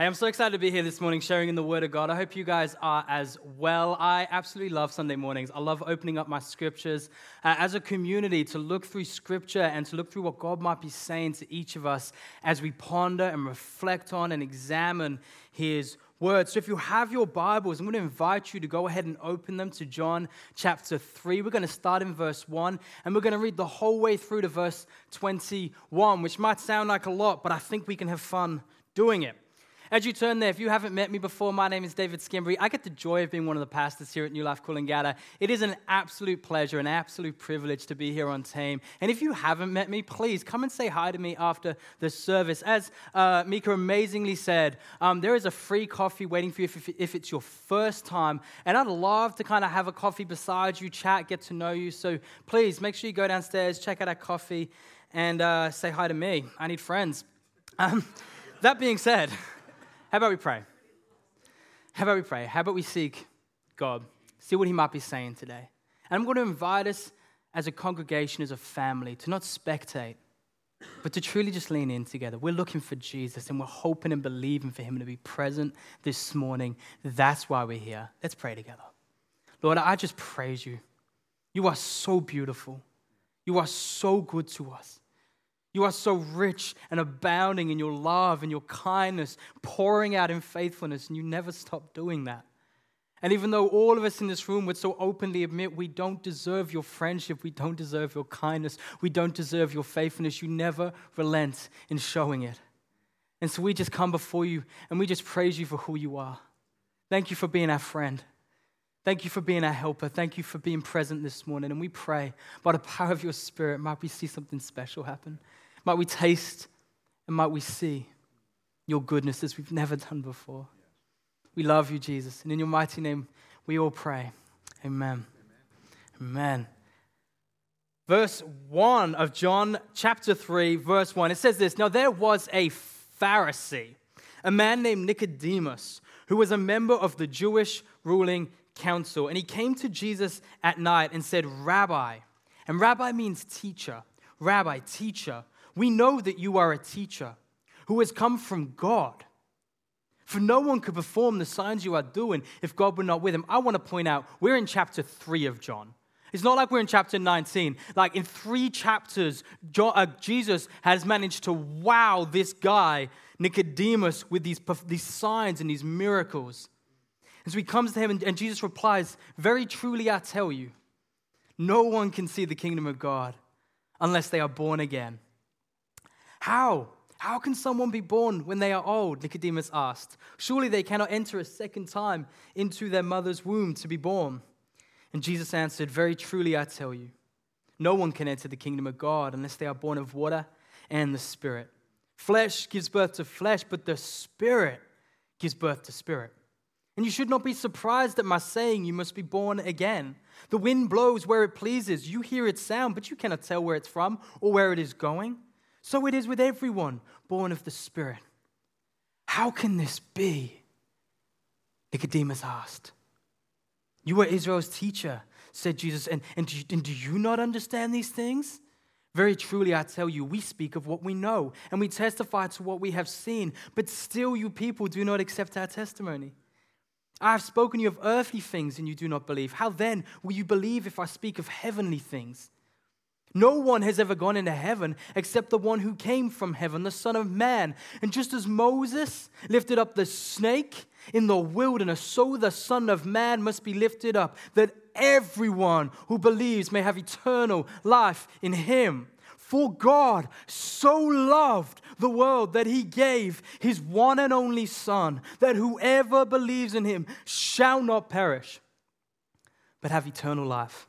Hey, I'm so excited to be here this morning sharing in the Word of God. I hope you guys are as well. I absolutely love Sunday mornings. I love opening up my scriptures uh, as a community to look through scripture and to look through what God might be saying to each of us as we ponder and reflect on and examine His Word. So if you have your Bibles, I'm going to invite you to go ahead and open them to John chapter 3. We're going to start in verse 1 and we're going to read the whole way through to verse 21, which might sound like a lot, but I think we can have fun doing it. As you turn there, if you haven't met me before, my name is David Schembri. I get the joy of being one of the pastors here at New Life Coolangatta. It is an absolute pleasure, an absolute privilege to be here on team. And if you haven't met me, please come and say hi to me after the service. As uh, Mika amazingly said, um, there is a free coffee waiting for you if, if it's your first time. And I'd love to kind of have a coffee beside you, chat, get to know you. So please make sure you go downstairs, check out our coffee, and uh, say hi to me. I need friends. Um, that being said, how about we pray? How about we pray? How about we seek God, see what He might be saying today? And I'm going to invite us as a congregation, as a family, to not spectate, but to truly just lean in together. We're looking for Jesus and we're hoping and believing for Him to be present this morning. That's why we're here. Let's pray together. Lord, I just praise you. You are so beautiful. You are so good to us. You are so rich and abounding in your love and your kindness, pouring out in faithfulness, and you never stop doing that. And even though all of us in this room would so openly admit we don't deserve your friendship, we don't deserve your kindness, we don't deserve your faithfulness, you never relent in showing it. And so we just come before you and we just praise you for who you are. Thank you for being our friend. Thank you for being our helper. Thank you for being present this morning. And we pray by the power of your spirit, might we see something special happen. Might we taste and might we see your goodness as we've never done before. We love you, Jesus. And in your mighty name, we all pray. Amen. Amen. Amen. Verse 1 of John chapter 3, verse 1, it says this Now there was a Pharisee, a man named Nicodemus, who was a member of the Jewish ruling council. And he came to Jesus at night and said, Rabbi, and rabbi means teacher, rabbi, teacher, we know that you are a teacher who has come from God. For no one could perform the signs you are doing if God were not with him. I want to point out, we're in chapter 3 of John. It's not like we're in chapter 19. Like in three chapters, uh, Jesus has managed to wow this guy, Nicodemus, with these, these signs and these miracles. And so he comes to him, and, and Jesus replies, Very truly I tell you, no one can see the kingdom of God unless they are born again. How? How can someone be born when they are old? Nicodemus asked. Surely they cannot enter a second time into their mother's womb to be born. And Jesus answered, Very truly I tell you, no one can enter the kingdom of God unless they are born of water and the Spirit. Flesh gives birth to flesh, but the Spirit gives birth to spirit. And you should not be surprised at my saying you must be born again. The wind blows where it pleases. You hear its sound, but you cannot tell where it's from or where it is going. So it is with everyone born of the Spirit. How can this be? Nicodemus asked. You are Israel's teacher, said Jesus, and, and, do you, and do you not understand these things? Very truly, I tell you, we speak of what we know, and we testify to what we have seen, but still you people do not accept our testimony. I have spoken to you of earthly things, and you do not believe. How then will you believe if I speak of heavenly things? No one has ever gone into heaven except the one who came from heaven, the Son of Man. And just as Moses lifted up the snake in the wilderness, so the Son of Man must be lifted up, that everyone who believes may have eternal life in him. For God so loved the world that he gave his one and only Son, that whoever believes in him shall not perish, but have eternal life.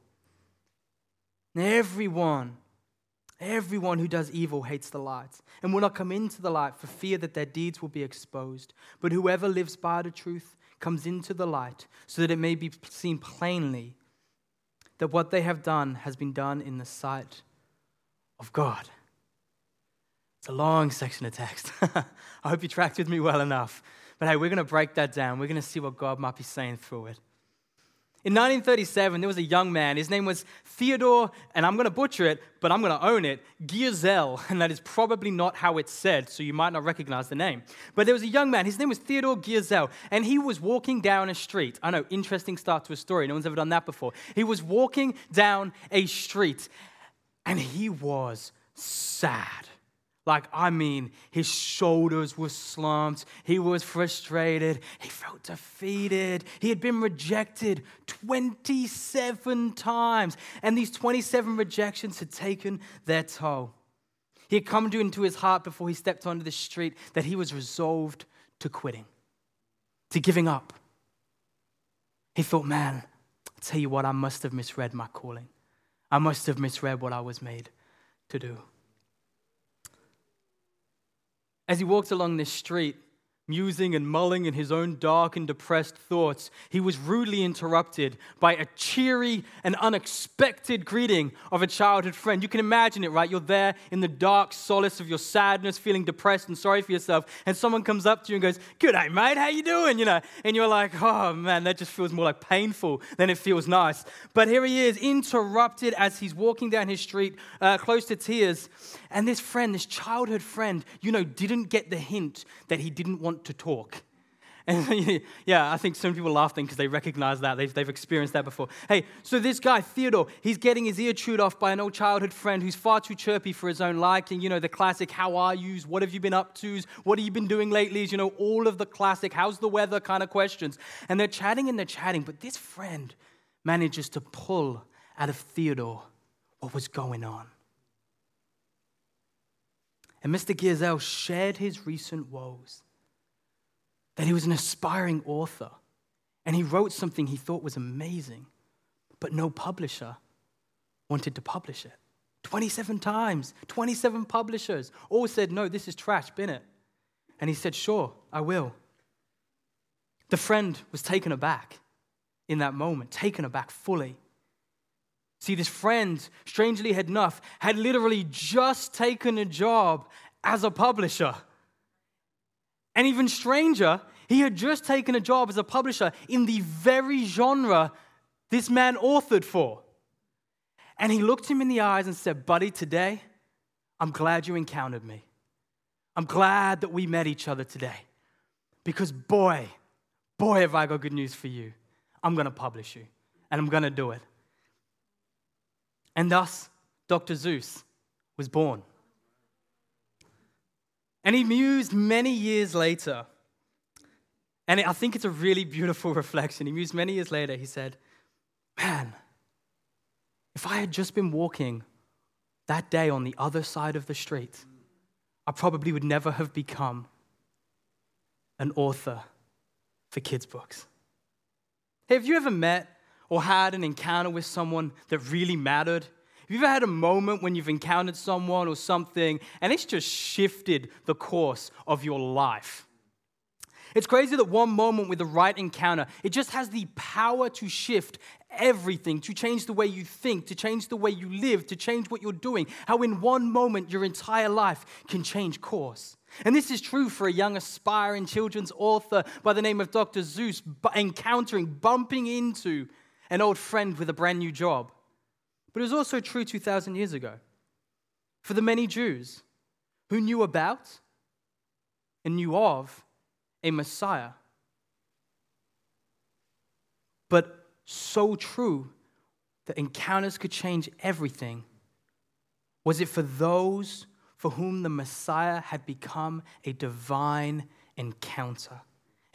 Everyone, Everyone who does evil hates the light and will not come into the light for fear that their deeds will be exposed. But whoever lives by the truth comes into the light so that it may be seen plainly that what they have done has been done in the sight of God. It's a long section of text. I hope you tracked with me well enough. But hey, we're going to break that down. We're going to see what God might be saying through it. In 1937, there was a young man. His name was Theodore, and I'm going to butcher it, but I'm going to own it, Geisel, and that is probably not how it's said, so you might not recognize the name. But there was a young man. His name was Theodore Geisel, and he was walking down a street. I know, interesting start to a story. No one's ever done that before. He was walking down a street, and he was sad. Like, I mean, his shoulders were slumped. He was frustrated. He felt defeated. He had been rejected 27 times. And these 27 rejections had taken their toll. He had come to into his heart before he stepped onto the street that he was resolved to quitting, to giving up. He thought, man, I tell you what, I must have misread my calling. I must have misread what I was made to do. As he walked along this street, musing and mulling in his own dark and depressed thoughts, he was rudely interrupted by a cheery and unexpected greeting of a childhood friend. You can imagine it, right? You're there in the dark solace of your sadness, feeling depressed and sorry for yourself, and someone comes up to you and goes, "Good day, mate. How you doing?" You know, and you're like, "Oh man, that just feels more like painful than it feels nice." But here he is, interrupted as he's walking down his street, uh, close to tears, and this friend, this childhood friend, you know, didn't get the hint that he didn't want to talk. And yeah, I think some people laughing because they recognize that. They've, they've experienced that before. Hey, so this guy, Theodore, he's getting his ear chewed off by an old childhood friend who's far too chirpy for his own liking. You know, the classic, how are yous? What have you been up to? What have you been doing lately? You know, all of the classic, how's the weather kind of questions. And they're chatting and they're chatting, but this friend manages to pull out of Theodore what was going on. And Mr. Geisel shared his recent woes that he was an aspiring author and he wrote something he thought was amazing, but no publisher wanted to publish it. 27 times, 27 publishers all said, No, this is trash, bin it. And he said, Sure, I will. The friend was taken aback in that moment, taken aback fully. See, this friend, strangely enough, had literally just taken a job as a publisher. And even stranger, he had just taken a job as a publisher in the very genre this man authored for. And he looked him in the eyes and said, Buddy, today, I'm glad you encountered me. I'm glad that we met each other today. Because, boy, boy, have I got good news for you. I'm going to publish you, and I'm going to do it. And thus, Dr. Seuss was born. And he mused many years later. And I think it's a really beautiful reflection. He mused many years later. He said, Man, if I had just been walking that day on the other side of the street, I probably would never have become an author for kids' books. Hey, have you ever met or had an encounter with someone that really mattered? Have you ever had a moment when you've encountered someone or something and it's just shifted the course of your life? It's crazy that one moment with the right encounter, it just has the power to shift everything, to change the way you think, to change the way you live, to change what you're doing. How in one moment your entire life can change course. And this is true for a young aspiring children's author by the name of Dr. Seuss, encountering, bumping into an old friend with a brand new job. But it was also true 2,000 years ago for the many Jews who knew about and knew of a Messiah. But so true that encounters could change everything. Was it for those for whom the Messiah had become a divine encounter,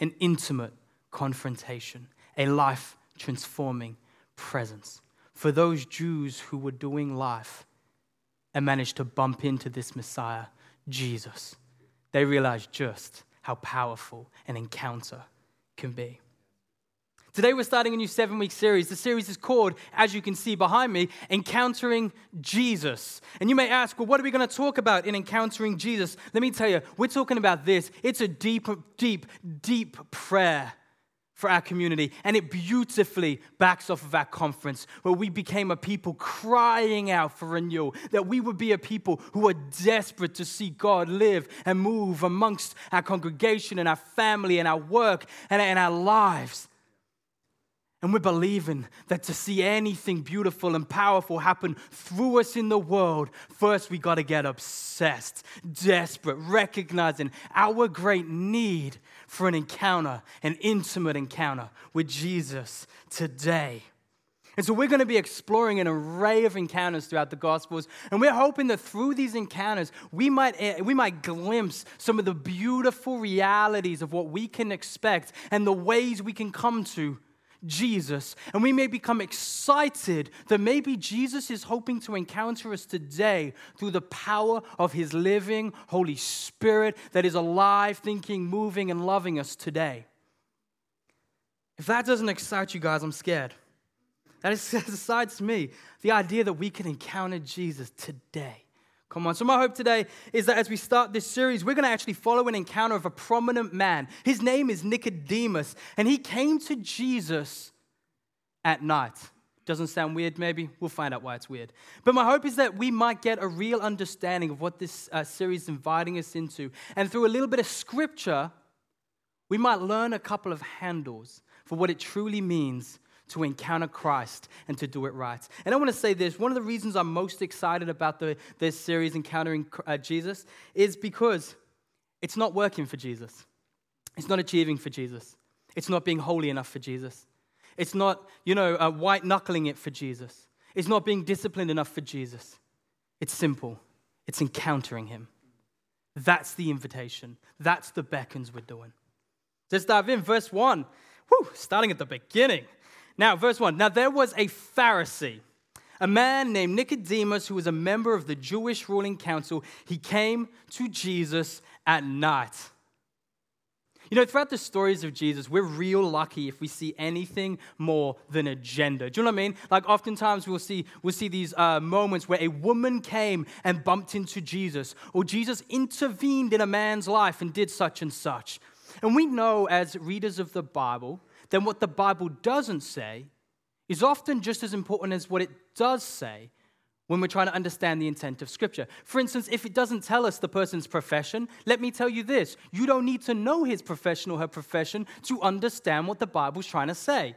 an intimate confrontation, a life transforming presence. For those Jews who were doing life and managed to bump into this Messiah, Jesus, they realized just how powerful an encounter can be. Today, we're starting a new seven week series. The series is called, as you can see behind me, Encountering Jesus. And you may ask, well, what are we going to talk about in Encountering Jesus? Let me tell you, we're talking about this. It's a deep, deep, deep prayer for our community. And it beautifully backs off of our conference, where we became a people crying out for renewal, that we would be a people who are desperate to see God live and move amongst our congregation and our family and our work and, and our lives. And we're believing that to see anything beautiful and powerful happen through us in the world, first we got to get obsessed, desperate, recognizing our great need for an encounter, an intimate encounter with Jesus today. And so we're going to be exploring an array of encounters throughout the Gospels. And we're hoping that through these encounters, we might, eh, we might glimpse some of the beautiful realities of what we can expect and the ways we can come to Jesus, and we may become excited that maybe Jesus is hoping to encounter us today through the power of his living Holy Spirit that is alive, thinking, moving, and loving us today. If that doesn't excite you guys, I'm scared. That excites me. The idea that we can encounter Jesus today. Come on. So, my hope today is that as we start this series, we're going to actually follow an encounter of a prominent man. His name is Nicodemus, and he came to Jesus at night. Doesn't sound weird, maybe? We'll find out why it's weird. But my hope is that we might get a real understanding of what this uh, series is inviting us into. And through a little bit of scripture, we might learn a couple of handles for what it truly means to encounter Christ and to do it right. And I want to say this one of the reasons I'm most excited about the, this series, Encountering uh, Jesus, is because it's not working for Jesus. It's not achieving for Jesus. It's not being holy enough for Jesus. It's not, you know, uh, white knuckling it for Jesus. It's not being disciplined enough for Jesus. It's simple. It's encountering Him. That's the invitation. That's the beckons we're doing. Let's dive in. Verse 1. Whew, starting at the beginning. Now, verse 1 Now there was a Pharisee, a man named Nicodemus, who was a member of the Jewish ruling council. He came to Jesus at night. You know, throughout the stories of Jesus, we're real lucky if we see anything more than a agenda. Do you know what I mean? Like, oftentimes we'll see, we'll see these uh, moments where a woman came and bumped into Jesus, or Jesus intervened in a man's life and did such and such. And we know as readers of the Bible then what the Bible doesn't say is often just as important as what it does say when we're trying to understand the intent of Scripture. For instance, if it doesn't tell us the person's profession, let me tell you this you don't need to know his profession or her profession to understand what the Bible's trying to say.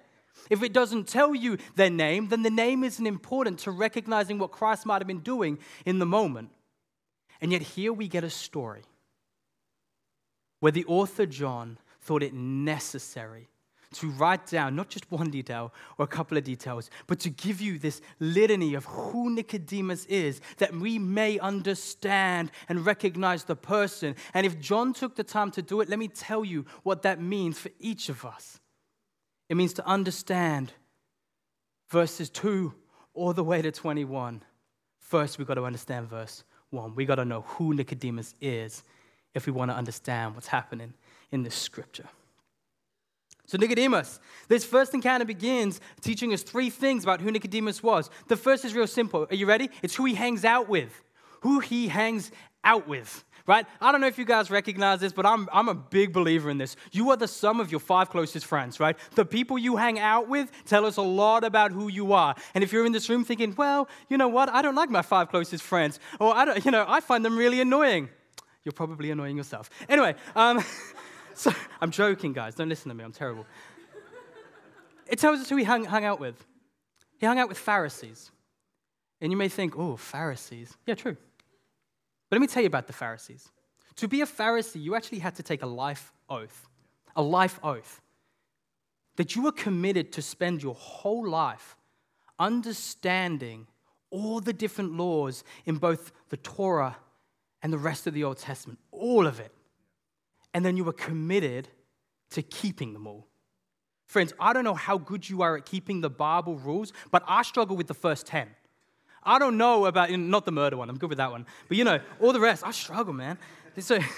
If it doesn't tell you their name, then the name isn't important to recognizing what Christ might have been doing in the moment. And yet, here we get a story where the author John thought it necessary to write down not just one detail or a couple of details, but to give you this litany of who Nicodemus is, that we may understand and recognize the person. And if John took the time to do it, let me tell you what that means for each of us. It means to understand verses 2 all the way to 21. First, we've got to understand verse 1. We've got to know who Nicodemus is if we want to understand what's happening in this scripture. So, Nicodemus, this first encounter begins teaching us three things about who Nicodemus was. The first is real simple. Are you ready? It's who he hangs out with. Who he hangs out with, right? I don't know if you guys recognize this, but I'm, I'm a big believer in this. You are the sum of your five closest friends, right? The people you hang out with tell us a lot about who you are. And if you're in this room thinking, well, you know what? I don't like my five closest friends, or I don't, you know, I find them really annoying. You're probably annoying yourself. Anyway, um, So, I'm joking, guys. Don't listen to me. I'm terrible. It tells us who he hung, hung out with. He hung out with Pharisees. And you may think, oh, Pharisees. Yeah, true. But let me tell you about the Pharisees. To be a Pharisee, you actually had to take a life oath, a life oath, that you were committed to spend your whole life understanding all the different laws in both the Torah and the rest of the Old Testament, all of it and then you were committed to keeping them all. Friends, I don't know how good you are at keeping the Bible rules, but I struggle with the first 10. I don't know about, not the murder one, I'm good with that one. But you know, all the rest, I struggle, man. So,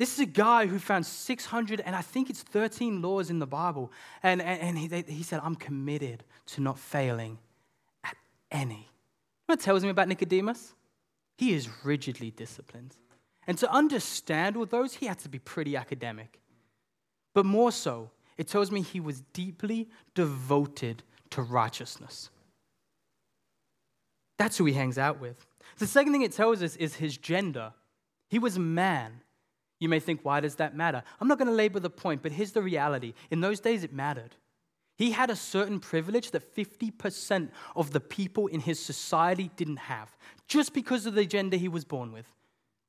This is a guy who found 600, and I think it's 13 laws in the Bible. And, and, and he, he said, I'm committed to not failing at any. What tells me about Nicodemus? He is rigidly disciplined. And to understand all those, he had to be pretty academic. But more so, it tells me he was deeply devoted to righteousness. That's who he hangs out with. The second thing it tells us is his gender. He was a man. You may think, why does that matter? I'm not going to labor the point, but here's the reality. In those days, it mattered. He had a certain privilege that 50% of the people in his society didn't have, just because of the gender he was born with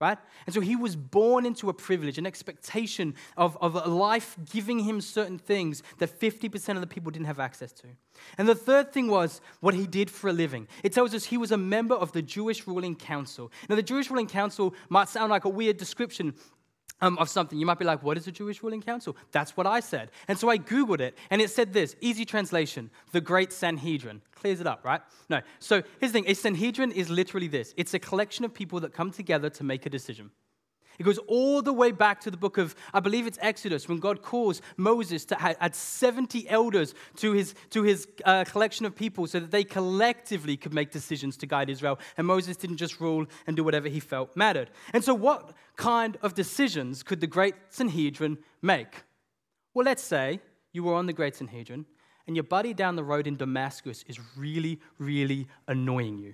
right? And so he was born into a privilege, an expectation of, of a life giving him certain things that 50% of the people didn't have access to. And the third thing was what he did for a living. It tells us he was a member of the Jewish ruling council. Now, the Jewish ruling council might sound like a weird description, um, of something. You might be like, what is a Jewish ruling council? That's what I said. And so I Googled it, and it said this easy translation, the Great Sanhedrin. Clears it up, right? No. So here's the thing a Sanhedrin is literally this it's a collection of people that come together to make a decision. It goes all the way back to the book of, I believe it's Exodus, when God calls Moses to add 70 elders to his, to his uh, collection of people so that they collectively could make decisions to guide Israel. And Moses didn't just rule and do whatever he felt mattered. And so, what kind of decisions could the Great Sanhedrin make? Well, let's say you were on the Great Sanhedrin and your buddy down the road in Damascus is really, really annoying you.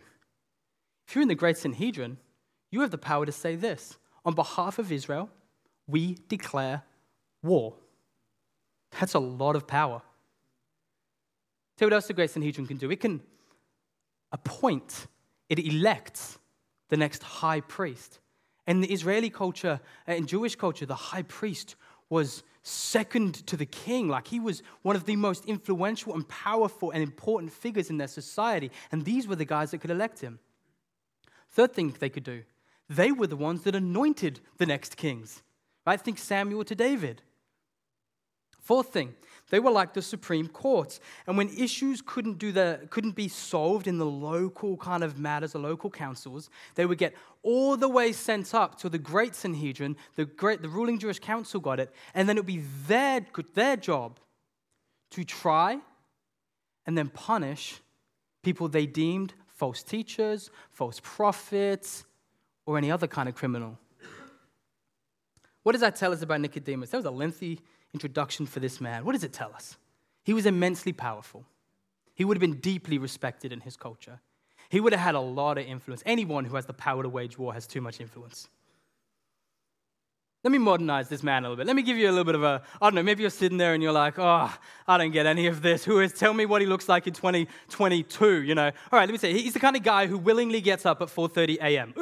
If you're in the Great Sanhedrin, you have the power to say this on behalf of Israel, we declare war. That's a lot of power. Tell what else the Great Sanhedrin can do. It can appoint, it elects the next high priest. In the Israeli culture, uh, in Jewish culture, the high priest was second to the king. Like he was one of the most influential and powerful and important figures in their society. And these were the guys that could elect him. Third thing they could do they were the ones that anointed the next kings. Right? Think Samuel to David. Fourth thing, they were like the Supreme Courts. And when issues couldn't, do the, couldn't be solved in the local kind of matters, the local councils, they would get all the way sent up to the great Sanhedrin, the, great, the ruling Jewish council got it, and then it would be their, their job to try and then punish people they deemed false teachers, false prophets, or any other kind of criminal. What does that tell us about Nicodemus? That was a lengthy introduction for this man. What does it tell us? He was immensely powerful. He would have been deeply respected in his culture. He would have had a lot of influence. Anyone who has the power to wage war has too much influence. Let me modernize this man a little bit. Let me give you a little bit of a, I don't know, maybe you're sitting there and you're like, oh, I don't get any of this. Who is, tell me what he looks like in 2022, you know? All right, let me say, he's the kind of guy who willingly gets up at 4.30 a.m.,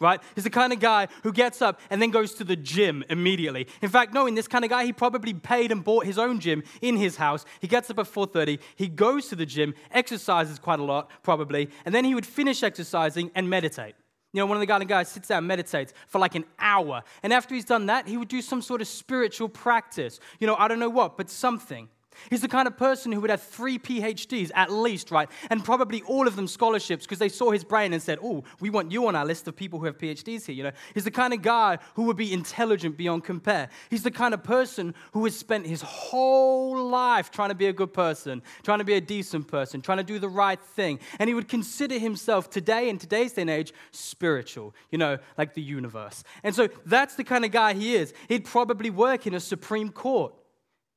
right? He's the kind of guy who gets up and then goes to the gym immediately. In fact, knowing this kind of guy, he probably paid and bought his own gym in his house. He gets up at 4.30, he goes to the gym, exercises quite a lot, probably, and then he would finish exercising and meditate. You know, one of the of guys sits down, and meditates for like an hour. And after he's done that, he would do some sort of spiritual practice. You know, I don't know what, but something. He's the kind of person who would have three PhDs at least, right? And probably all of them scholarships because they saw his brain and said, Oh, we want you on our list of people who have PhDs here. You know, he's the kind of guy who would be intelligent beyond compare. He's the kind of person who has spent his whole life trying to be a good person, trying to be a decent person, trying to do the right thing. And he would consider himself today, in today's day and age, spiritual, you know, like the universe. And so that's the kind of guy he is. He'd probably work in a Supreme Court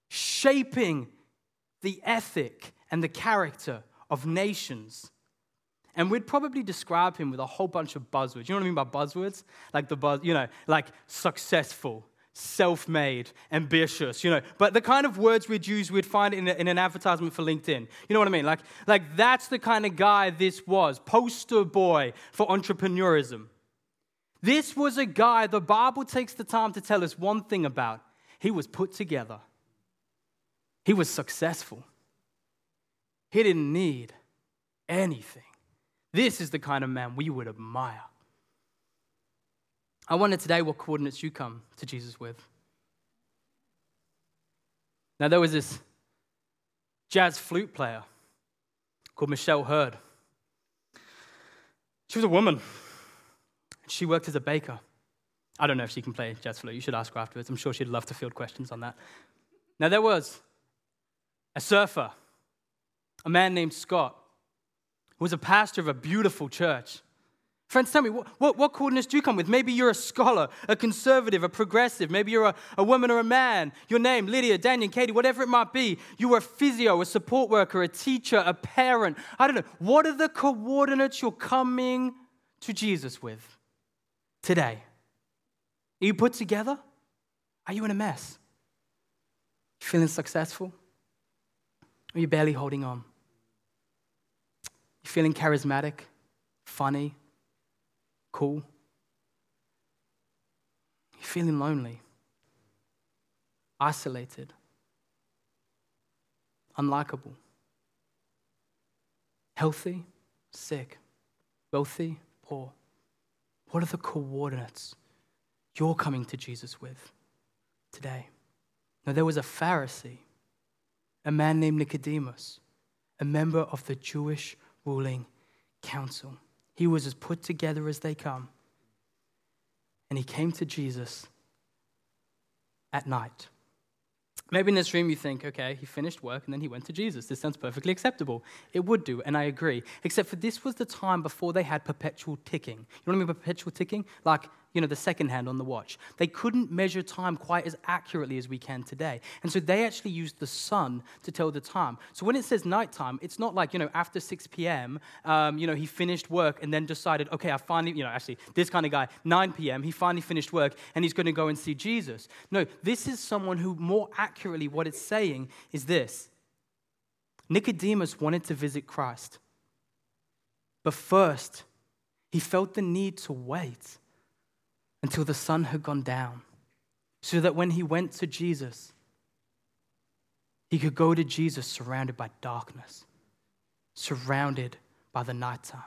shaping the ethic and the character of nations. And we'd probably describe him with a whole bunch of buzzwords. You know what I mean by buzzwords? Like the buzz, you know, like successful, self made, ambitious, you know. But the kind of words we'd use, we'd find in, a, in, an advertisement for LinkedIn. You know what I mean? Like, like that's the kind of guy this was poster boy for entrepreneurism. This was a guy the Bible takes the time to tell us one thing about. He was put together. He was successful. He didn't need anything. This is the kind of man we would admire. I wonder today what coordinates you come to Jesus with. Now, there was this jazz flute player called Michelle Hurd. She was a woman. She worked as a baker. I don't know if she can play jazz flute. You should ask her afterwards. I'm sure she'd love to field questions on that. Now, there was a surfer, a man named Scott, who was a pastor of a beautiful church. Friends, tell me, what, what, what, coordinates do you come with? Maybe you're a scholar, a conservative, a progressive. Maybe you're a, a woman or a man. Your name, Lydia, Daniel, Katie, whatever it might be. You are a physio, a support worker, a teacher, a parent. I don't know. What are the coordinates you're coming to Jesus with today? Are you put together? Are you in a mess? Feeling successful? Are you barely holding on? You're feeling charismatic, funny, cool? You're feeling lonely, isolated, unlikable, healthy, sick, wealthy, poor? What are the coordinates you're coming to Jesus with today? Now, there was a Pharisee, a man named Nicodemus, a member of the Jewish ruling council. He was as put together as they come. And he came to Jesus at night. Maybe in this room you think, okay, he finished work and then he went to Jesus. This sounds perfectly acceptable. It would do, and I agree. Except for this was the time before they had perpetual ticking. You know what I mean perpetual ticking? Like you know, the second hand on the watch. They couldn't measure time quite as accurately as we can today. And so they actually used the sun to tell the time. So when it says nighttime, it's not like, you know, after 6 p.m., um, you know, he finished work and then decided, okay, I finally, you know, actually, this kind of guy, 9 p.m., he finally finished work and he's going to go and see Jesus. No, this is someone who more accurately, what it's saying is this Nicodemus wanted to visit Christ. But first, he felt the need to wait until the sun had gone down, so that when he went to Jesus, he could go to Jesus surrounded by darkness, surrounded by the nighttime.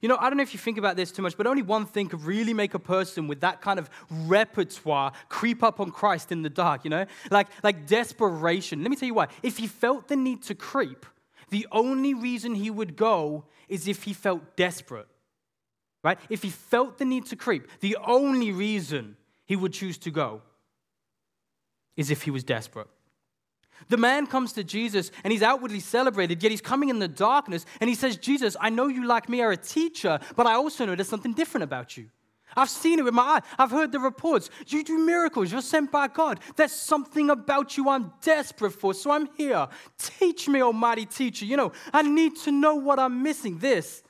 You know, I don't know if you think about this too much, but only one thing could really make a person with that kind of repertoire creep up on Christ in the dark, you know? Like, like desperation. Let me tell you why. If he felt the need to creep, the only reason he would go is if he felt desperate right? If he felt the need to creep, the only reason he would choose to go is if he was desperate. The man comes to Jesus and he's outwardly celebrated, yet he's coming in the darkness and he says, Jesus, I know you like me are a teacher, but I also know there's something different about you. I've seen it with my eye. I've heard the reports. You do miracles. You're sent by God. There's something about you I'm desperate for, so I'm here. Teach me, Almighty Teacher. You know, I need to know what I'm missing. This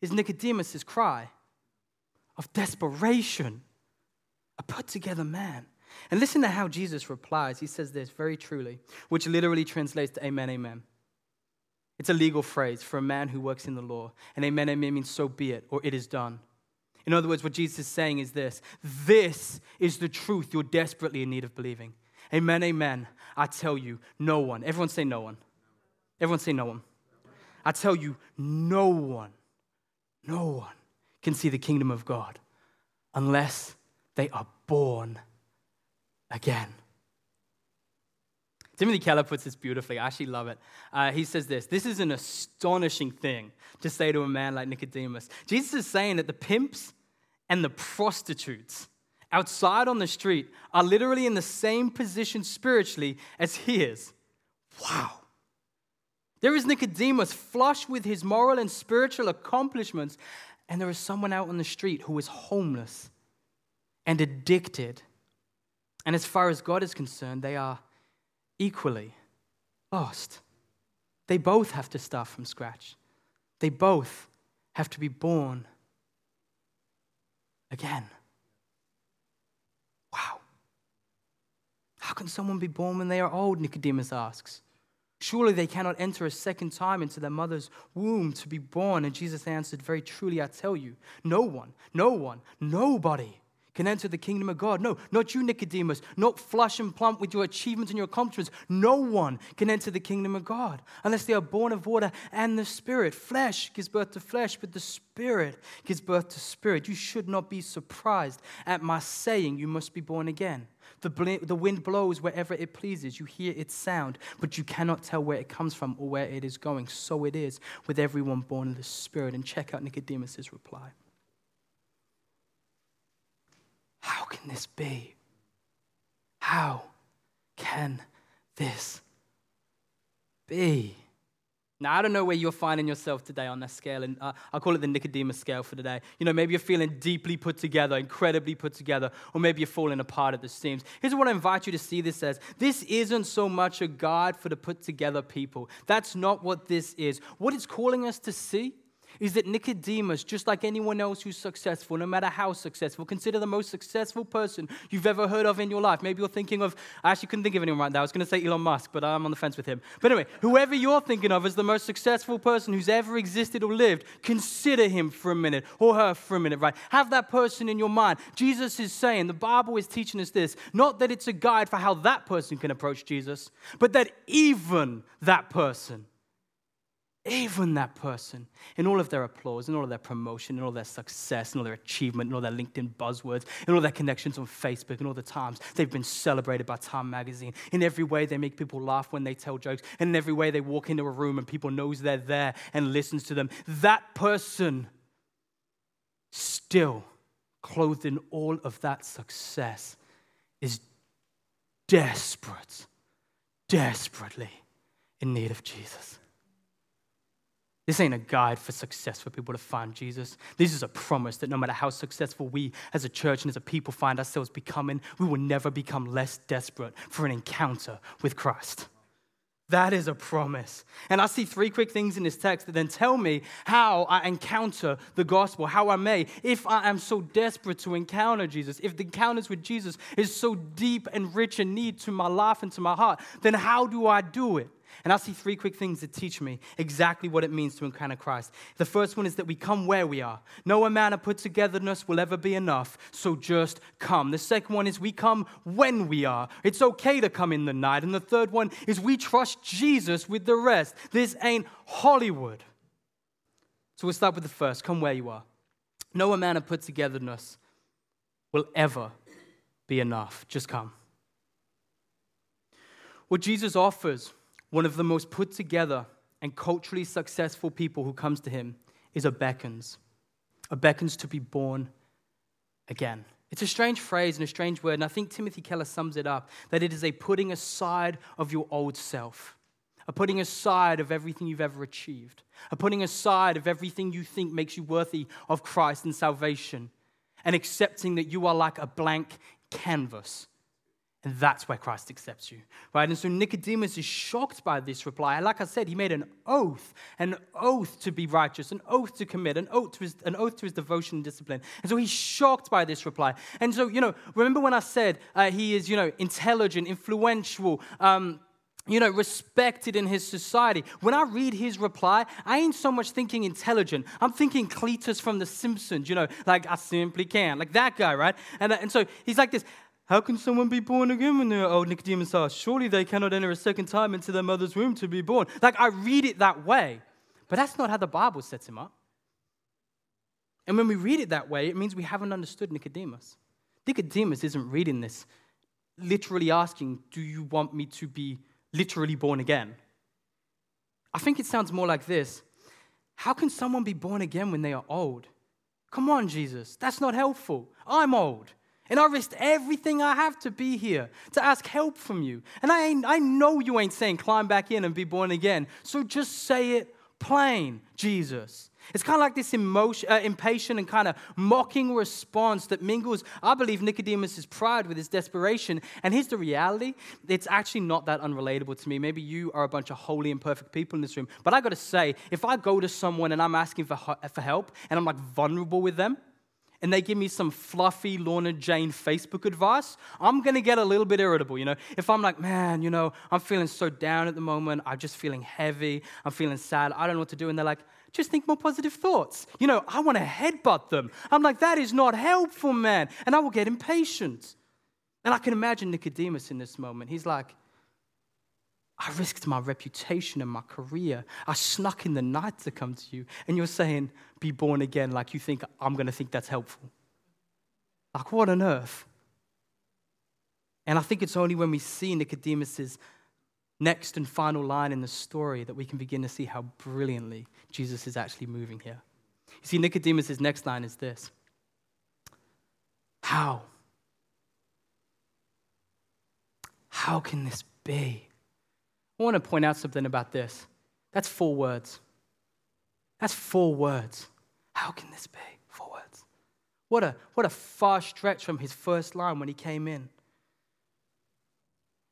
is Nicodemus' cry of desperation. A put together man. And listen to how Jesus replies. He says this very truly, which literally translates to Amen, Amen. It's a legal phrase for a man who works in the law. And Amen, Amen means so be it, or it is done. In other words, what Jesus is saying is this this is the truth you're desperately in need of believing. Amen, Amen. I tell you, no one, everyone say no one. Everyone say no one. I tell you, no one, no one can see the kingdom of God unless they are born again. Timothy Keller puts this beautifully. I actually love it. Uh, he says this This is an astonishing thing to say to a man like Nicodemus. Jesus is saying that the pimps and the prostitutes outside on the street are literally in the same position spiritually as he is. Wow. There is Nicodemus, flush with his moral and spiritual accomplishments, and there is someone out on the street who is homeless and addicted. And as far as God is concerned, they are equally lost. They both have to start from scratch. They both have to be born again. Wow. How can someone be born when they are old? Nicodemus asks. Surely they cannot enter a second time into their mother's womb to be born. And Jesus answered, Very truly, I tell you, no one, no one, nobody can enter the kingdom of God. No, not you, Nicodemus, not flush and plump with your achievements and your accomplishments. No one can enter the kingdom of God unless they are born of water and the Spirit. Flesh gives birth to flesh, but the Spirit gives birth to spirit. You should not be surprised at my saying you must be born again. The, the wind blows wherever it pleases. You hear its sound, but you cannot tell where it comes from or where it is going. So it is with everyone born of the Spirit. And check out Nicodemus' reply. How can this be? How can this be? Now, I don't know where you're finding yourself today on that scale, and uh, I call it the Nicodemus scale for today. You know, maybe you're feeling deeply put together, incredibly put together, or maybe you're falling apart at the seams. Here's what I invite you to see this as this isn't so much a guide for the put together people. That's not what this is. What it's calling us to see is that Nicodemus, just like anyone else who's successful, no matter how successful, consider the most successful person you've ever heard of in your life. Maybe you're thinking of, I actually couldn't think of anyone right now. I was going to say Elon Musk, but I'm on the fence with him. But anyway, whoever you're thinking of as the most successful person who's ever existed or lived, consider him for a minute or her for a minute, right? Have that person in your mind. Jesus is saying, the Bible is teaching us this, not that it's a guide for how that person can approach Jesus, but that even that person even that person, in all of their applause, in all of their promotion, in all their success, in all their achievement, in all their LinkedIn buzzwords, in all their connections on Facebook, and all the times they've been celebrated by Time Magazine. In every way, they make people laugh when they tell jokes. And in every way, they walk into a room and people knows they're there and listens to them. That person, still clothed in all of that success, is desperate, desperately in need of Jesus. This ain't a guide for success for people to find Jesus. This is a promise that no matter how successful we as a church and as a people find ourselves becoming, we will never become less desperate for an encounter with Christ. That is a promise. And I see three quick things in this text that then tell me how I encounter the gospel, how I may, if I am so desperate to encounter Jesus, if the encounters with Jesus is so deep and rich and need to my life and to my heart, then how do I do it? And I see three quick things that teach me exactly what it means to encounter Christ. The first one is that we come where we are. No amount of put togetherness will ever be enough, so just come. The second one is we come when we are. It's okay to come in the night. And the third one is we trust Jesus with the rest. This ain't Hollywood. So we'll start with the first come where you are. No amount of put togetherness will ever be enough. Just come. What Jesus offers one of the most put together and culturally successful people who comes to him is a beckons. A beckons to be born again. It's a strange phrase and a strange word, and I think Timothy Keller sums it up that it is a putting aside of your old self, a putting aside of everything you've ever achieved, a putting aside of everything you think makes you worthy of Christ and salvation, and accepting that you are like a blank canvas and that's where Christ accepts you, right? And so Nicodemus is shocked by this reply. And like I said, he made an oath, an oath to be righteous, an oath to commit, an oath to his, an oath to his devotion and discipline. And so he's shocked by this reply. And so, you know, remember when I said uh, he is, you know, intelligent, influential, um, you know, respected in his society. When I read his reply, I ain't so much thinking intelligent. I'm thinking Cletus from The Simpsons, you know, like I simply can't, like that guy, right? And, uh, and so he's like this how can someone be born again when they're old? Nicodemus asked. Surely they cannot enter a second time into their mother's womb to be born. Like, I read it that way, but that's not how the Bible sets him up. And when we read it that way, it means we haven't understood Nicodemus. Nicodemus isn't reading this literally asking, Do you want me to be literally born again? I think it sounds more like this How can someone be born again when they are old? Come on, Jesus, that's not helpful. I'm old. And I risked everything I have to be here, to ask help from you. And I, ain't, I know you ain't saying climb back in and be born again. So just say it plain, Jesus. It's kind of like this emotion, uh, impatient and kind of mocking response that mingles, I believe, Nicodemus's pride with his desperation. And here's the reality it's actually not that unrelatable to me. Maybe you are a bunch of holy and perfect people in this room. But I got to say, if I go to someone and I'm asking for, for help and I'm like vulnerable with them, and they give me some fluffy Lorna Jane Facebook advice, I'm going to get a little bit irritable. You know, if I'm like, man, you know, I'm feeling so down at the moment, I'm just feeling heavy, I'm feeling sad, I don't know what to do. And they're like, just think more positive thoughts. You know, I want to headbutt them. I'm like, that is not helpful, man. And I will get impatient. And I can imagine Nicodemus in this moment. He's like, I risked my reputation and my career. I snuck in the night to come to you. And you're saying, be born again, like you think I'm going to think that's helpful. Like, what on earth? And I think it's only when we see Nicodemus's next and final line in the story that we can begin to see how brilliantly Jesus is actually moving here. You see, Nicodemus's next line is this How? How can this be? I want to point out something about this. That's four words. That's four words. How can this be? Four words. What a, what a far stretch from his first line when he came in.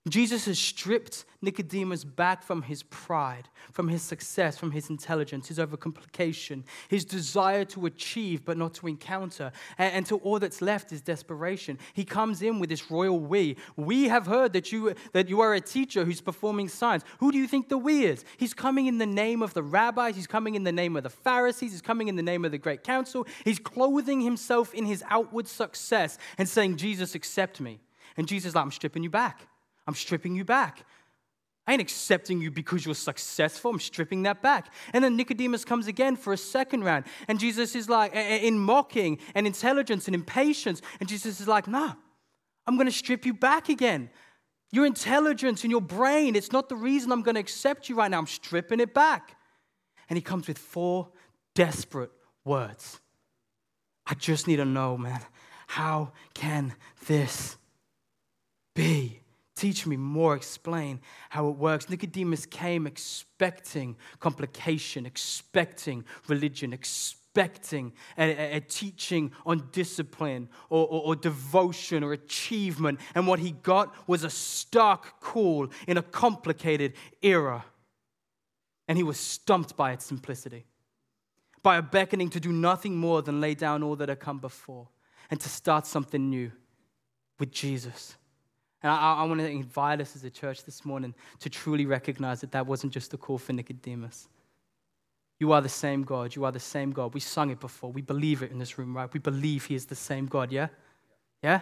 Jesus has stripped Nicodemus back from his pride, from his success, from his intelligence, his overcomplication, his desire to achieve but not to encounter, and until all that's left is desperation. He comes in with this royal we. We have heard that you, that you are a teacher who's performing signs. Who do you think the we is? He's coming in the name of the rabbis, he's coming in the name of the Pharisees, he's coming in the name of the great council. He's clothing himself in his outward success and saying, Jesus, accept me. And Jesus like, I'm stripping you back. I'm stripping you back. I ain't accepting you because you're successful. I'm stripping that back. And then Nicodemus comes again for a second round. And Jesus is like, in mocking and intelligence and impatience. And Jesus is like, nah, I'm going to strip you back again. Your intelligence and your brain, it's not the reason I'm going to accept you right now. I'm stripping it back. And he comes with four desperate words. I just need to know, man, how can this be? Teach me more, explain how it works. Nicodemus came expecting complication, expecting religion, expecting a, a, teaching on discipline or, or, or devotion or achievement. And what he got was a stark call in a complicated era. And he was stumped by its simplicity, by a beckoning to do nothing more than lay down all that had come before and to start something new with Jesus. And I, I want to invite us as a church this morning to truly recognize that that wasn't just a call for Nicodemus. You are the same God. You are the same God. We sung it before. We believe it in this room, right? We believe He is the same God, yeah? Yeah?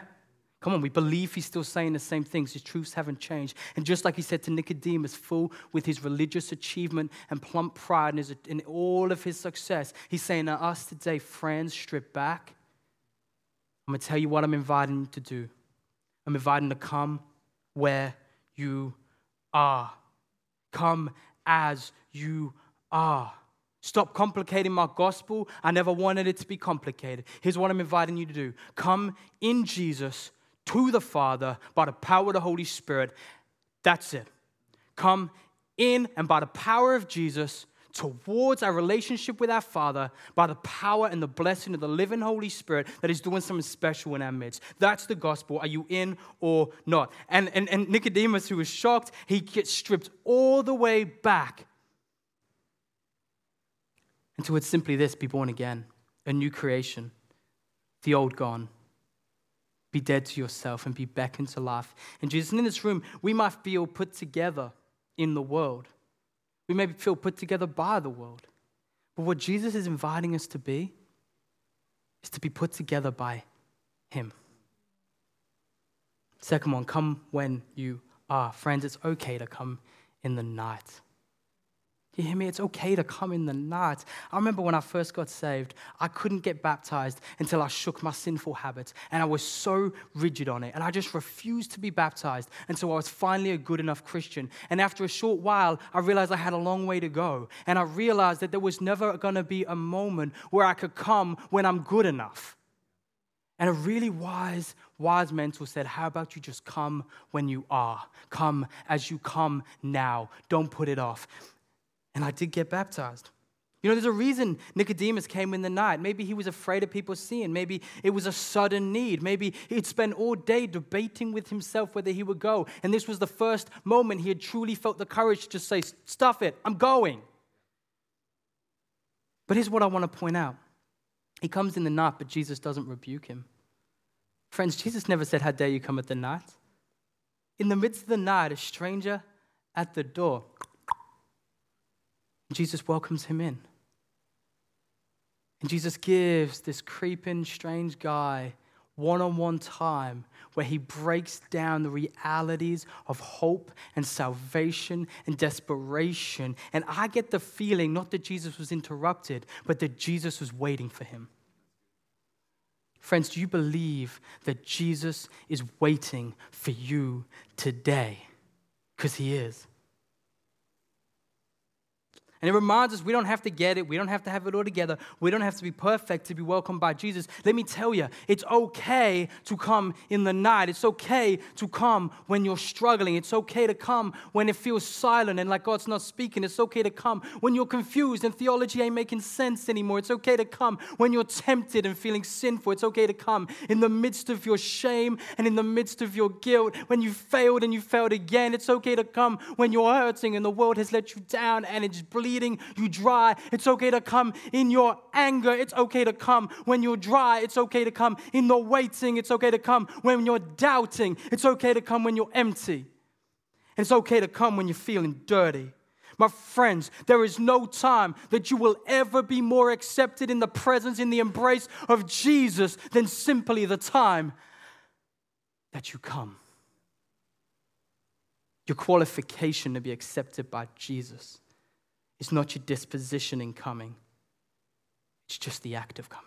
Come on, we believe He's still saying the same things. His truths haven't changed. And just like He said to Nicodemus, full with His religious achievement and plump pride and, his, all of His success, He's saying to us today, friends, strip back. I'm going to tell you what I'm inviting you to do. I'm inviting to come where you are. Come as you are. Stop complicating my gospel. I never wanted it to be complicated. Here's what I'm inviting you to do come in Jesus to the Father by the power of the Holy Spirit. That's it. Come in and by the power of Jesus towards our relationship with our Father by the power and the blessing of the living Holy Spirit that is doing something special in our midst. That's the gospel. Are you in or not? And, and, and Nicodemus, who was shocked, he gets stripped all the way back until it's simply this be born again, a new creation, the old gone. Be dead to yourself and be back into life. And Jesus, in this room, we might feel put together in the world. We may feel put together by the world. But what Jesus is inviting us to be is to be put together by Him. Second one, come when you are. Friends, it's okay to come in the night. You hear me? It's okay to come in the night. I remember when I first got saved, I couldn't get baptized until I shook my sinful habits. And I was so rigid on it. And I just refused to be baptized until I was finally a good enough Christian. And after a short while, I realized I had a long way to go. And I realized that there was never going to be a moment where I could come when I'm good enough. And a really wise, wise mentor said, How about you just come when you are? Come as you come now. Don't put it off. And I did get baptized. You know, there's a reason Nicodemus came in the night. Maybe he was afraid of people seeing. Maybe it was a sudden need. Maybe he'd spent all day debating with himself whether he would go. And this was the first moment he had truly felt the courage to say, Stuff it, I'm going. But here's what I want to point out He comes in the night, but Jesus doesn't rebuke him. Friends, Jesus never said, How dare you come at the night? In the midst of the night, a stranger at the door Jesus welcomes him in. And Jesus gives this creeping, strange guy one on one time where he breaks down the realities of hope and salvation and desperation. And I get the feeling not that Jesus was interrupted, but that Jesus was waiting for him. Friends, do you believe that Jesus is waiting for you today? Because he is. And it reminds us we don't have to get it. We don't have to have it all together. We don't have to be perfect to be welcomed by Jesus. Let me tell you, it's okay to come in the night. It's okay to come when you're struggling. It's okay to come when it feels silent and like God's not speaking. It's okay to come when you're confused and theology ain't making sense anymore. It's okay to come when you're tempted and feeling sinful. It's okay to come in the midst of your shame and in the midst of your guilt. When you failed and you failed again, it's okay to come when you're hurting and the world has let you down and it's bleeding bleeding, you dry. It's okay to come in your anger. It's okay to come when you're dry. It's okay to come in the waiting. It's okay to come when you're doubting. It's okay to come when you're empty. And it's okay to come when you're feeling dirty. My friends, there is no time that you will ever be more accepted in the presence, in the embrace of Jesus than simply the time that you come. Your qualification to be accepted by Jesus it's not your disposition in coming, it's just the act of coming.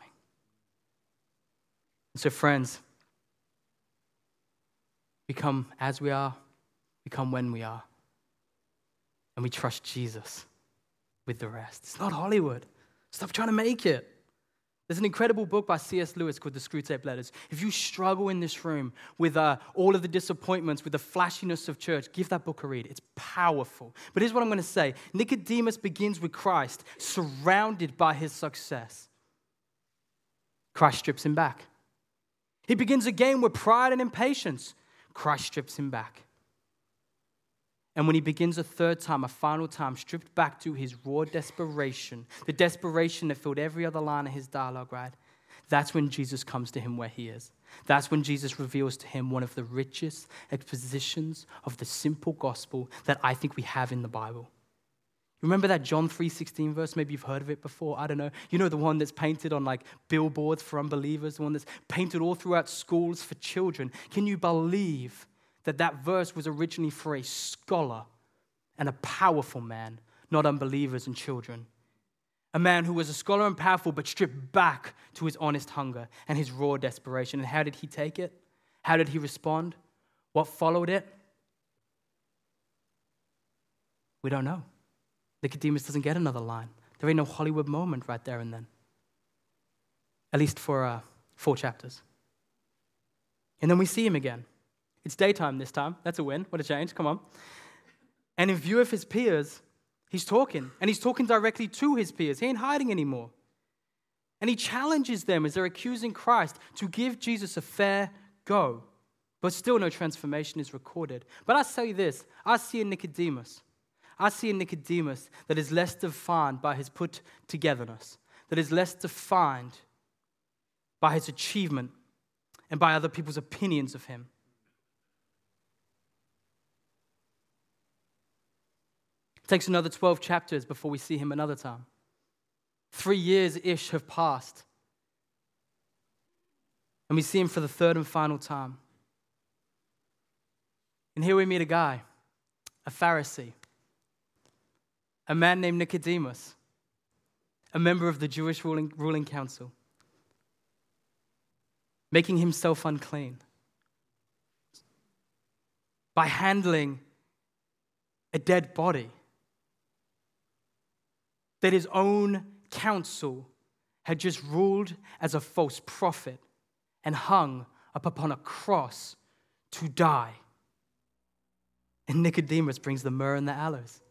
And so, friends, we come as we are, we come when we are, and we trust Jesus with the rest. It's not Hollywood. Stop trying to make it. There's an incredible book by C.S. Lewis called The Screwtape Letters. If you struggle in this room with uh, all of the disappointments, with the flashiness of church, give that book a read. It's powerful. But here's what I'm going to say Nicodemus begins with Christ, surrounded by his success. Christ strips him back. He begins again with pride and impatience. Christ strips him back. And when he begins a third time, a final time, stripped back to his raw desperation, the desperation that filled every other line of his dialogue, right? That's when Jesus comes to him where he is. That's when Jesus reveals to him one of the richest expositions of the simple gospel that I think we have in the Bible. Remember that John 3:16 verse? Maybe you've heard of it before. I don't know. You know the one that's painted on like billboards for unbelievers, the one that's painted all throughout schools for children. Can you believe that that verse was originally for a scholar and a powerful man, not unbelievers and children. A man who was a scholar and powerful, but stripped back to his honest hunger and his raw desperation. And how did he take it? How did he respond? What followed it? We don't know. Nicodemus doesn't get another line. There ain't no Hollywood moment right there and then. At least for uh, four chapters. And then we see him again. It's daytime this time. That's a win. What a change. Come on. And in view of his peers, he's talking. And he's talking directly to his peers. He ain't hiding anymore. And he challenges them as they're accusing Christ to give Jesus a fair go. But still, no transformation is recorded. But I say this I see a Nicodemus. I see a Nicodemus that is less defined by his put togetherness, that is less defined by his achievement and by other people's opinions of him. Takes another 12 chapters before we see him another time. Three years ish have passed. And we see him for the third and final time. And here we meet a guy, a Pharisee, a man named Nicodemus, a member of the Jewish ruling, ruling council, making himself unclean by handling a dead body that his own council had just ruled as a false prophet and hung up upon a cross to die. And Nicodemus brings the myrrh and the aloes.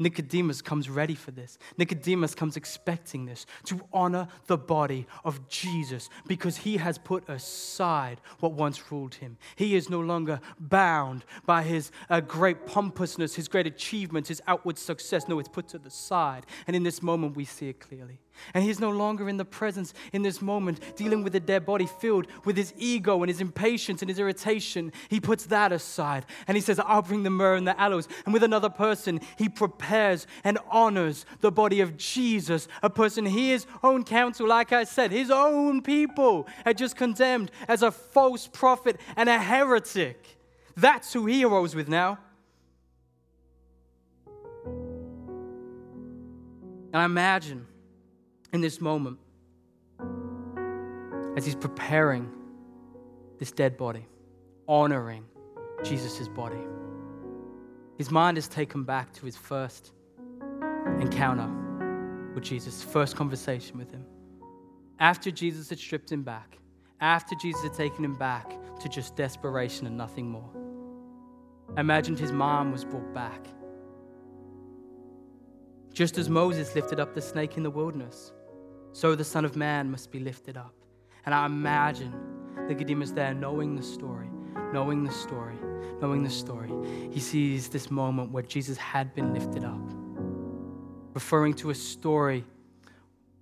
Nicodemus comes ready for this. Nicodemus comes expecting this to honor the body of Jesus because he has put aside what once ruled him. He is no longer bound by his uh, great pompousness, his great achievements, his outward success. No, it's put to the side. And in this moment, we see it clearly. And he's no longer in the presence in this moment, dealing with a dead body filled with his ego and his impatience and his irritation. He puts that aside and he says, I'll bring the myrrh and the aloes. And with another person, he prepares and honors the body of Jesus, a person his own council, like I said, his own people had just condemned as a false prophet and a heretic. That's who he arose with now. And I imagine in this moment as he's preparing this dead body, honoring Jesus' body. His mind is taken back to his first encounter with Jesus, first conversation with him. After Jesus had stripped him back, after Jesus had taken him back to just desperation and nothing more. Imagined his mom was brought back. Just as Moses lifted up the snake in the wilderness, so the Son of Man must be lifted up. And I imagine Nicodemus there knowing the story, knowing the story, knowing the story. He sees this moment where Jesus had been lifted up, referring to a story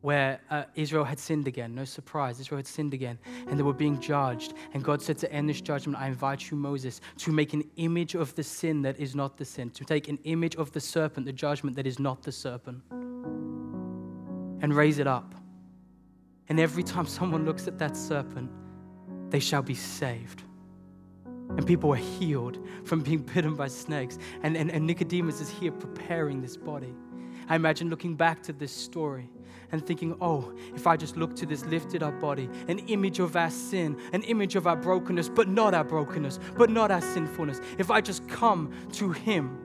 where uh, Israel had sinned again. No surprise, Israel had sinned again, and they were being judged. And God said to end this judgment, I invite you, Moses, to make an image of the sin that is not the sin, to take an image of the serpent, the judgment that is not the serpent, and raise it up. And every time someone looks at that serpent, they shall be saved. And people are healed from being bitten by snakes. And, and, and Nicodemus is here preparing this body. I imagine looking back to this story and thinking, oh, if I just look to this lifted up body, an image of our sin, an image of our brokenness, but not our brokenness, but not our sinfulness, if I just come to Him,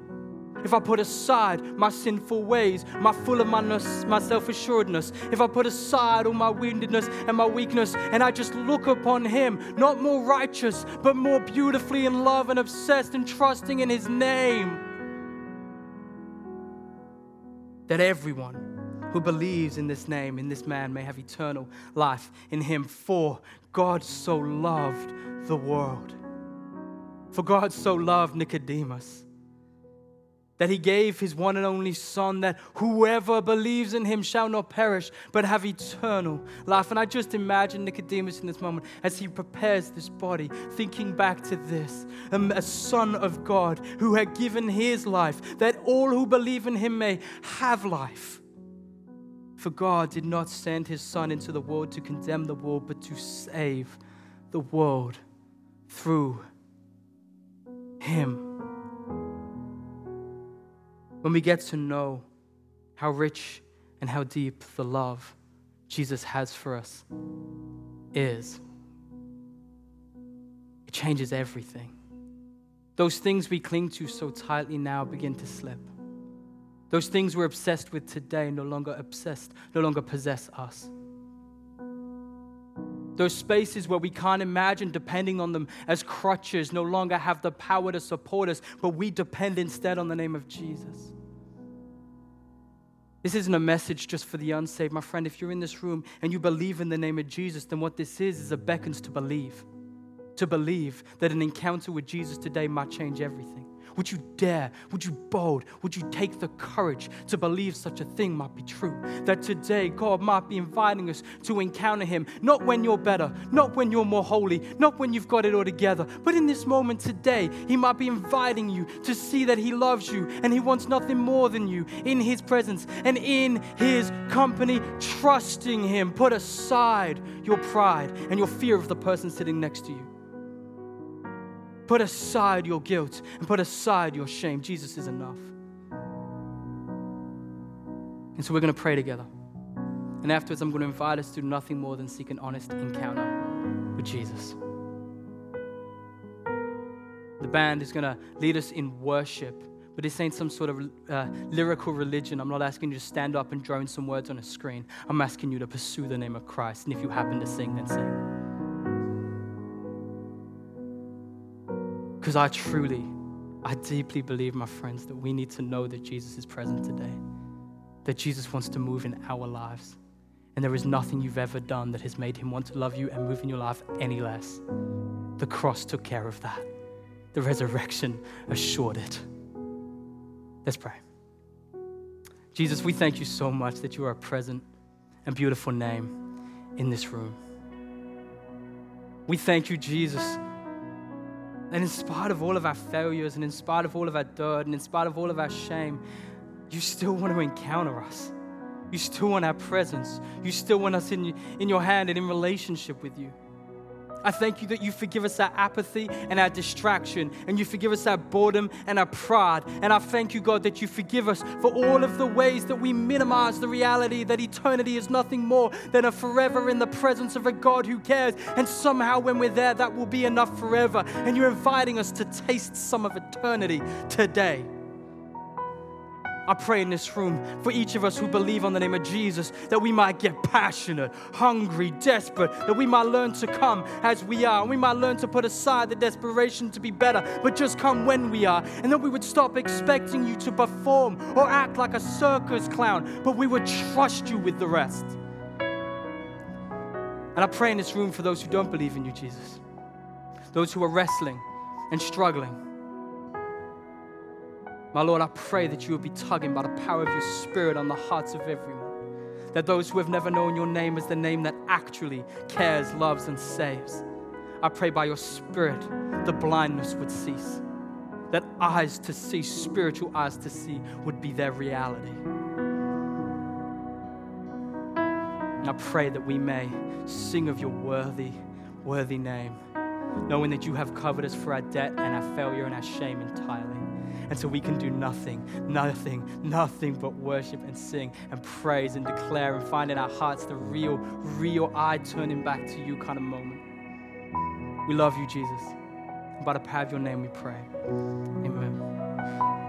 if I put aside my sinful ways, my full of my, my self assuredness, if I put aside all my woundedness and my weakness, and I just look upon Him, not more righteous, but more beautifully in love and obsessed and trusting in His name, that everyone who believes in this name, in this man, may have eternal life in him. For God so loved the world. For God so loved Nicodemus that he gave his one and only Son, that whoever believes in him shall not perish, but have eternal life. And I just imagine Nicodemus in this moment as he prepares this body, thinking back to this um, a Son of God who had given his life, that all who believe in him may have life. For God did not send his Son into the world to condemn the world, but to save the world through him. When we get to know how rich and how deep the love Jesus has for us is, it changes everything. Those things we cling to so tightly now begin to slip. Those things we're obsessed with today no longer obsessed, no longer possess us. Those spaces where we can't imagine depending on them as crutches no longer have the power to support us, but we depend instead on the name of Jesus. This isn't a message just for the unsaved. My friend, if you're in this room and you believe in the name of Jesus, then what this is is a beckons to believe. To believe that an encounter with Jesus today might change everything. Would you dare? Would you bold? Would you take the courage to believe such a thing might be true? That today God might be inviting us to encounter Him, not when you're better, not when you're more holy, not when you've got it all together, but in this moment today, He might be inviting you to see that He loves you and He wants nothing more than you in His presence and in His company, trusting Him. Put aside your pride and your fear of the person sitting next to you. Put aside your guilt and put aside your shame. Jesus is enough. And so we're going to pray together. And afterwards, I'm going to invite us to do nothing more than seek an honest encounter with Jesus. The band is going to lead us in worship, but this ain't some sort of uh, lyrical religion. I'm not asking you to stand up and drone some words on a screen. I'm asking you to pursue the name of Christ. And if you happen to sing, then sing. Because I truly, I deeply believe, my friends, that we need to know that Jesus is present today, that Jesus wants to move in our lives. And there is nothing you've ever done that has made him want to love you and move in your life any less. The cross took care of that, the resurrection assured it. Let's pray. Jesus, we thank you so much that you are a present and beautiful name in this room. We thank you, Jesus that in spite of all of our failures and in spite of all of our dirt and in spite of all of our shame, you still want to encounter us. You still want our presence. You still want us in, in your hand and in relationship with you. I thank you that you forgive us our apathy and our distraction, and you forgive us our boredom and our pride. And I thank you, God, that you forgive us for all of the ways that we minimize the reality that eternity is nothing more than a forever in the presence of a God who cares. And somehow, when we're there, that will be enough forever. And you're inviting us to taste some of eternity today. I pray in this room for each of us who believe on the name of Jesus that we might get passionate, hungry, desperate, that we might learn to come as we are. And we might learn to put aside the desperation to be better, but just come when we are. And that we would stop expecting you to perform or act like a circus clown, but we would trust you with the rest. And I pray in this room for those who don't believe in you, Jesus, those who are wrestling and struggling. My Lord, I pray that you will be tugging by the power of your Spirit on the hearts of everyone. That those who have never known your name as the name that actually cares, loves, and saves. I pray by your Spirit, the blindness would cease. That eyes to see, spiritual eyes to see, would be their reality. And I pray that we may sing of your worthy, worthy name, knowing that you have covered us for our debt and our failure and our shame entirely. And so we can do nothing, nothing, nothing but worship and sing and praise and declare and find in our hearts the real, real eye turning back to you kind of moment. We love you, Jesus. By the power of your name we pray. Amen.